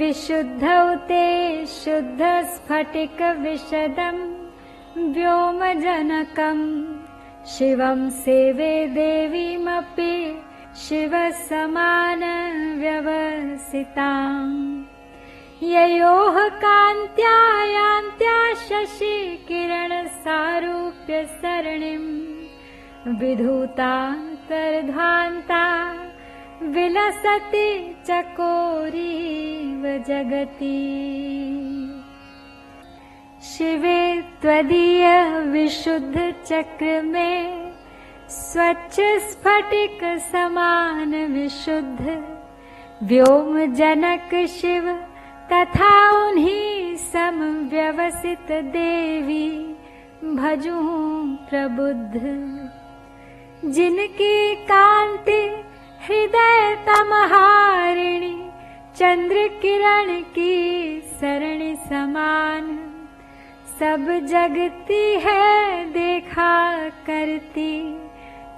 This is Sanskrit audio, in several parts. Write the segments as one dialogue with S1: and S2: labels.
S1: विशुद्धौ ते शुद्धस्फटिकविशदम् व्योमजनकम् शिवम् सेवे देवीमपि शिवसमानव्यवसिताम् ययोः कान्त्यायान्त्या शशि किरणसारूप्यसरणिम् विधूतान्तर्धान्ता विलसति चकोरीव जगति। शिवे त्वदीय विशुद्ध चक्र में स्वच्छ स्फटिक समान विशुद्ध। व्योम जनक शिव तथा उन्हीं सम व्यवसित देवी भजू प्रबुद्ध। जिनकी कांति हृदय तमहारिणी चंद्र किरण की सरणी समान। सब जगती है देखा करती,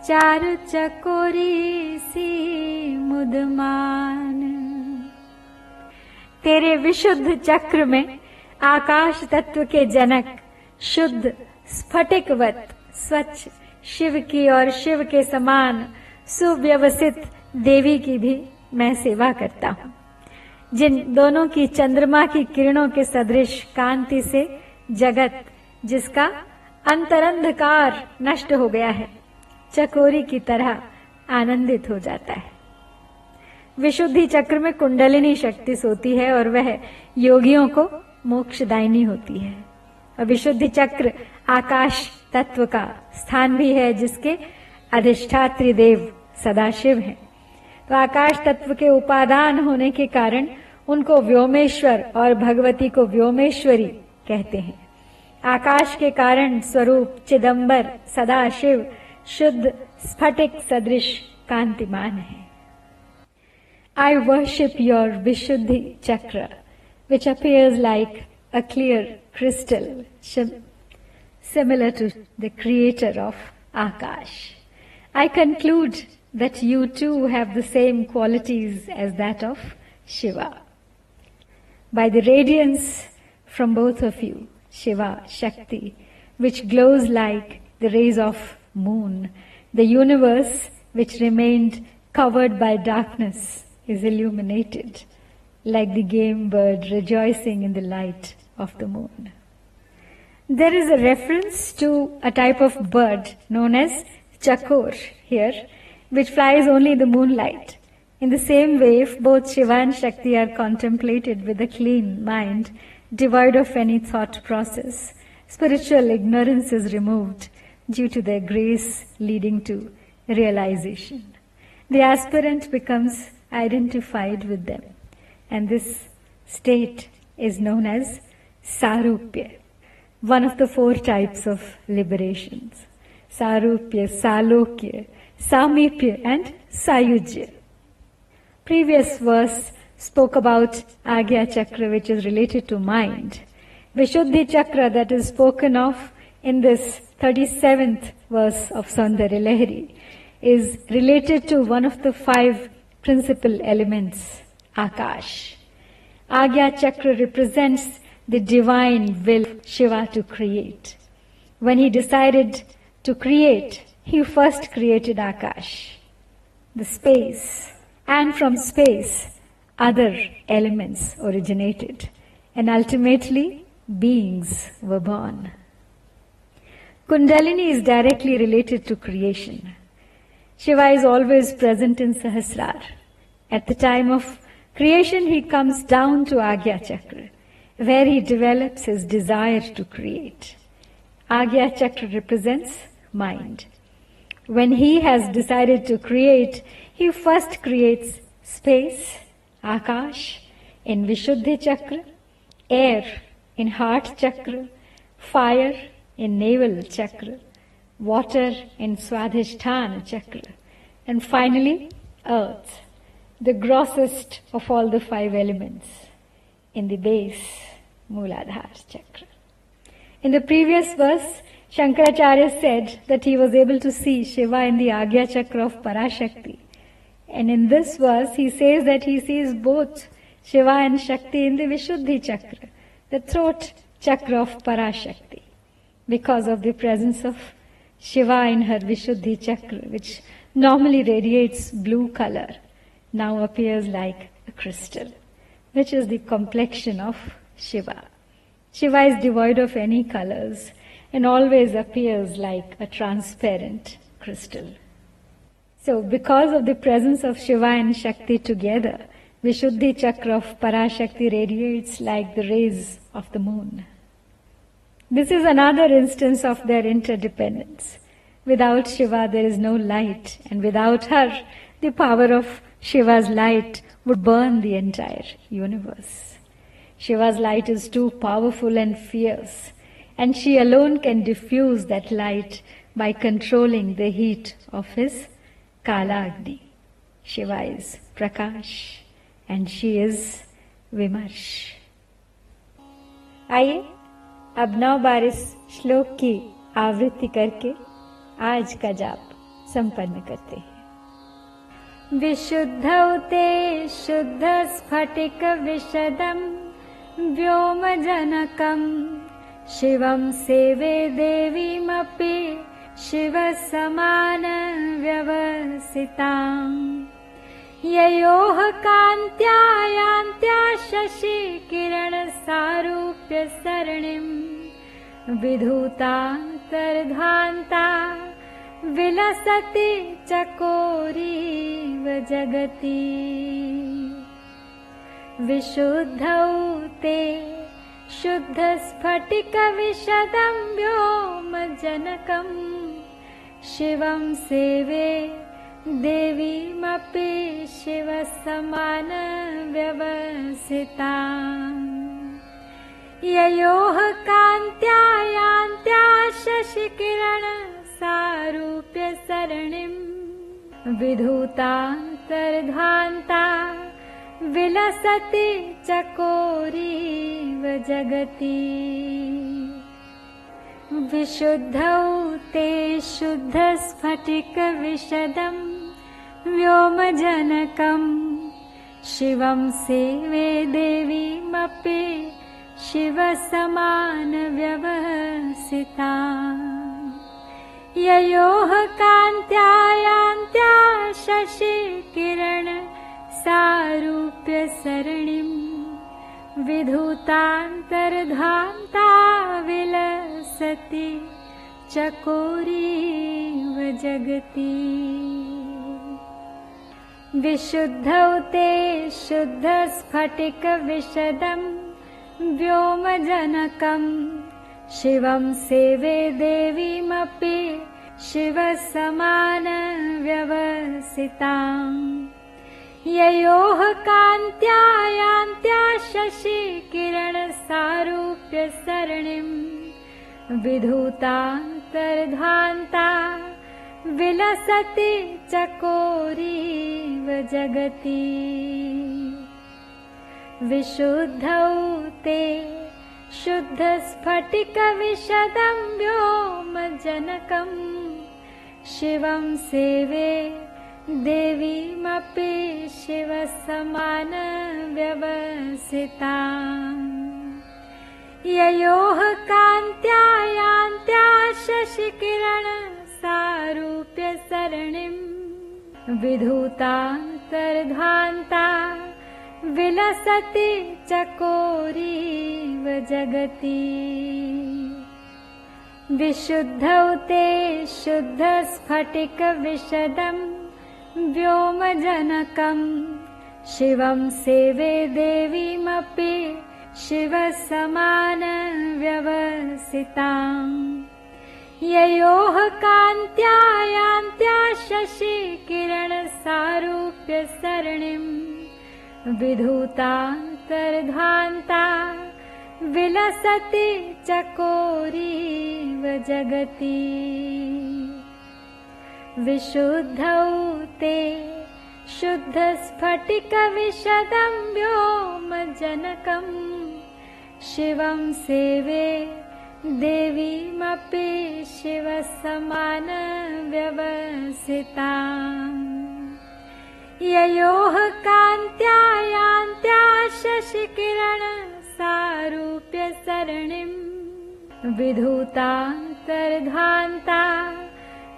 S1: चारु चकोरी सी मुदमान। तेरे विशुद्ध चक्र में आकाश तत्व के जनक, शुद्ध, स्फटिकवत, स्वच्छ, शिव की और शिव के समान, सुव्यवस्थित देवी की भी मैं सेवा करता हूँ। जिन दोनों की चंद्रमा की किरणों के सदृश कांति से जगत, जिसका अंतरंधकार नष्ट हो गया है, चकोरी की तरह आनंदित हो जाता है। विशुद्धि चक्र में कुंडलिनी शक्ति सोती है और वह योगियों को मोक्षदायिनी होती है। और विशुद्धि चक्र आकाश तत्व का स्थान भी है, जिसके अधिष्ठात्री देव सदाशिव हैं। तो आकाश तत्व के उपादान होने के कारण उनको व्योमेश्वर और भगवती को व्योमेश्वरी कहते हैं। आकाश के कारण स्वरूप चिदंबर सदा शिव शुद्ध, स्फटिक सदृश कांतिमान है। I worship your Vishuddhi chakra which appears like a clear crystal similar to the creator of akash I conclude that you too have the same qualities as that of Shiva. By the radiance from both of you, Shiva, Shakti, which glows like the rays of moon, the universe which remained covered by darkness is illuminated like the game bird rejoicing in the light of the moon. There is a reference to a type of bird known as chakor here, which flies only in the moonlight. In the same way, if both Shiva and Shakti are contemplated with a clean mind, devoid of any thought process, spiritual ignorance is removed due to their grace leading to realization. The aspirant becomes identified with them. And this state is known as Sarupya, one of the four types of liberations. Sarupya, Salokya, Samipya, and Sayujya. Previous verse spoke about Agya Chakra, which is related to mind. Vishuddhi Chakra, that is spoken of in this 37th verse of Saundarya Lahari, is related to one of the five principal elements, Akash. Agya Chakra represents the divine will Shiva to create. When he decided to create, he first created Akash, the space, and from space, other elements originated, and ultimately, beings were born. Kundalini is directly related to creation. Shiva is always present in Sahasrar. At the time of creation, he comes down to Agya Chakra, where he develops his desire to create. Agya Chakra represents mind. When he has decided to create, he first creates space, Akash, in Vishuddhi Chakra, air in Heart Chakra, fire in Navel Chakra, water in Swadhisthana chakra, and finally earth, the grossest of all the five elements, in the base, Mooladhara chakra. In the previous verse, Shankaracharya said that he was able to see Shiva in the Agya chakra of Parashakti. And in this verse, he says that he sees both Shiva and Shakti in the Vishuddhi Chakra, the throat chakra of Parashakti, because of the presence of Shiva in her Vishuddhi Chakra, which normally radiates blue color, now appears like a crystal, which is the complexion of Shiva. Shiva is devoid of any colors and always appears like a transparent crystal. So, because of the presence of Shiva and Shakti together, Vishuddhi Chakra of Parashakti radiates like the rays of the moon. This is another instance of their interdependence. Without Shiva, there is no light, and without her, the power of Shiva's light would burn the entire universe. Shiva's light is too powerful and fierce, and she alone can diffuse that light by controlling the heat of his Kalagni. Shiva is Prakash, and she is Vimarsh. आइए अब नौ बार इस श्लोक की आवृत्ति करके आज का जाप संपन्न करते हैं विशुद्धौ ते शुद्ध स्फटिक विशदम व्योम शिवम सेवे देवीमपि शिव समान व्यवसिताम् ययोः कान्त्यायान्त्या शशि किरणसारूप्य सरणिम् विधूतान्तर्धान्ता विलसति चकोरीव जगति। विशुद्धौ ते शुद्धस्फटिकविशदं व्योमजनकम् शिवं सेवे देवीमपि शिवसमानव्यवसिता ययोः कान्त्यायान्त्या शशिकिरण सारूप्य सरणिम् विधूतान्तर्धान्ता विलसति चकोरीव जगति। विशुद्धौ ते शुद्धस्फटिकविशदम् व्योमजनकम्। शिवं सेवे देवीमपि शिवसमानव्यवसिता ययोः कान्त्यायान्त्या शशिकिरण सारूप्य सरणिम् विधूतान्तर्धान्ता विलसति चकोरीव जगति। विशुद्धौ ते शुद्धस्फटिकविशदम् व्योमजनकम् शिवं सेवे देवीमपि शिवसमानव्यवसिताम् ययोः कान्त्यायान्त्या शशि किरणसारूप्य सरणिम् विधूतान्तर्धान्ता विलसति चकोरीव जगति। विशुद्धौ ते शुद्धस्फटिकविशदं व्योमजनकम् शिवं सेवे देवीमपि शिवसमानव्यवसिता ययोः कान्त्यायान्त्या शशिकिरण सारूप्य सरणिम्। विधूतान्तर्धान्ता विलसति चकोरीव जगति। विशुद्धौ ते शुद्धस्फटिकविशदम् व्योमजनकम्। शिवं सेवे देवीमपि शिवसमानव्यवसिताम् ययोः कान्त्यायान्त्या शशि किरणसारूप्य सरणिम्। विधूतान्तर्धान्ता विलसति चकोरीव जगति विशुद्धौ ते शुद्धस्फटिकविशदं व्योमजनकम् शिवं सेवे देवीमपि शिवसमानव्यवसिता ययोः कान्त्यायान्त्या शशिकिरण सारूप्य सरणिम् विधूतान्तर्धान्ता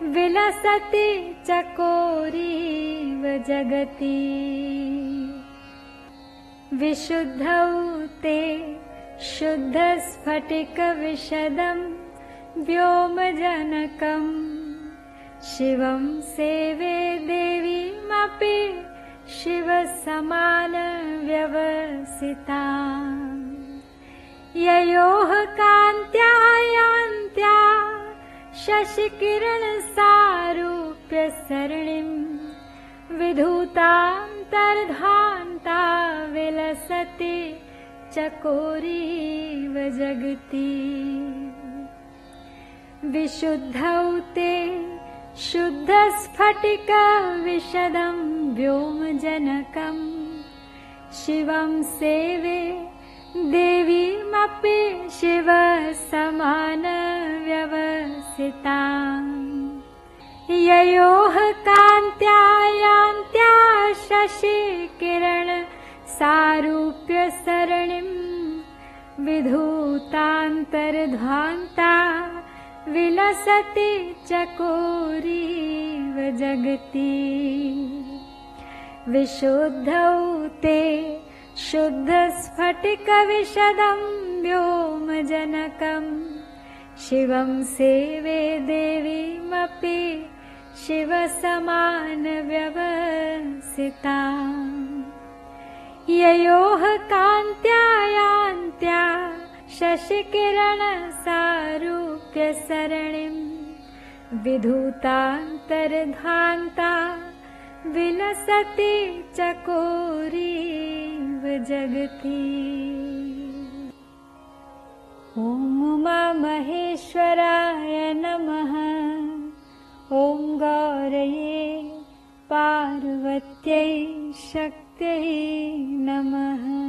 S1: विलसति चकोरीव जगति। विशुद्धौ ते शुद्धस्फटिकविशदम् व्योमजनकम् शिवं सेवे देवीमपि शिवसमानव्यवसिता ययोः कान्त्यायान्त्या शशिकिरणसारूप्यसरणिम् विधूतान्तर्धान्ता विलसति चकोरीव जगति। विशुद्धौ ते शुद्धस्फटिकविशदं व्योमजनकम्। शिवं सेवे देवीमपि शिव समानव्यवसिता ययोः कान्त्यायान्त्या शशिकिरण सारूप्यसरणिम् विधूतान्तर्ध्वान्ता विलसति चकोरीव जगति। विशुद्धौ ते शुद्धस्फटिकविशदं व्योमजनकम्। शिवं सेवे देवीमपि शिवसमानव्यवसिता ययोः कान्त्यायान्त्या शशिकिरणसारूप्यसरणिम्। विधूतान्तर्धान्ता विलसति चकोरीव जगति। ॐ मामहेश्वराय नमः। ॐ गौरये पार्वत्यै शक्त्यै नमः।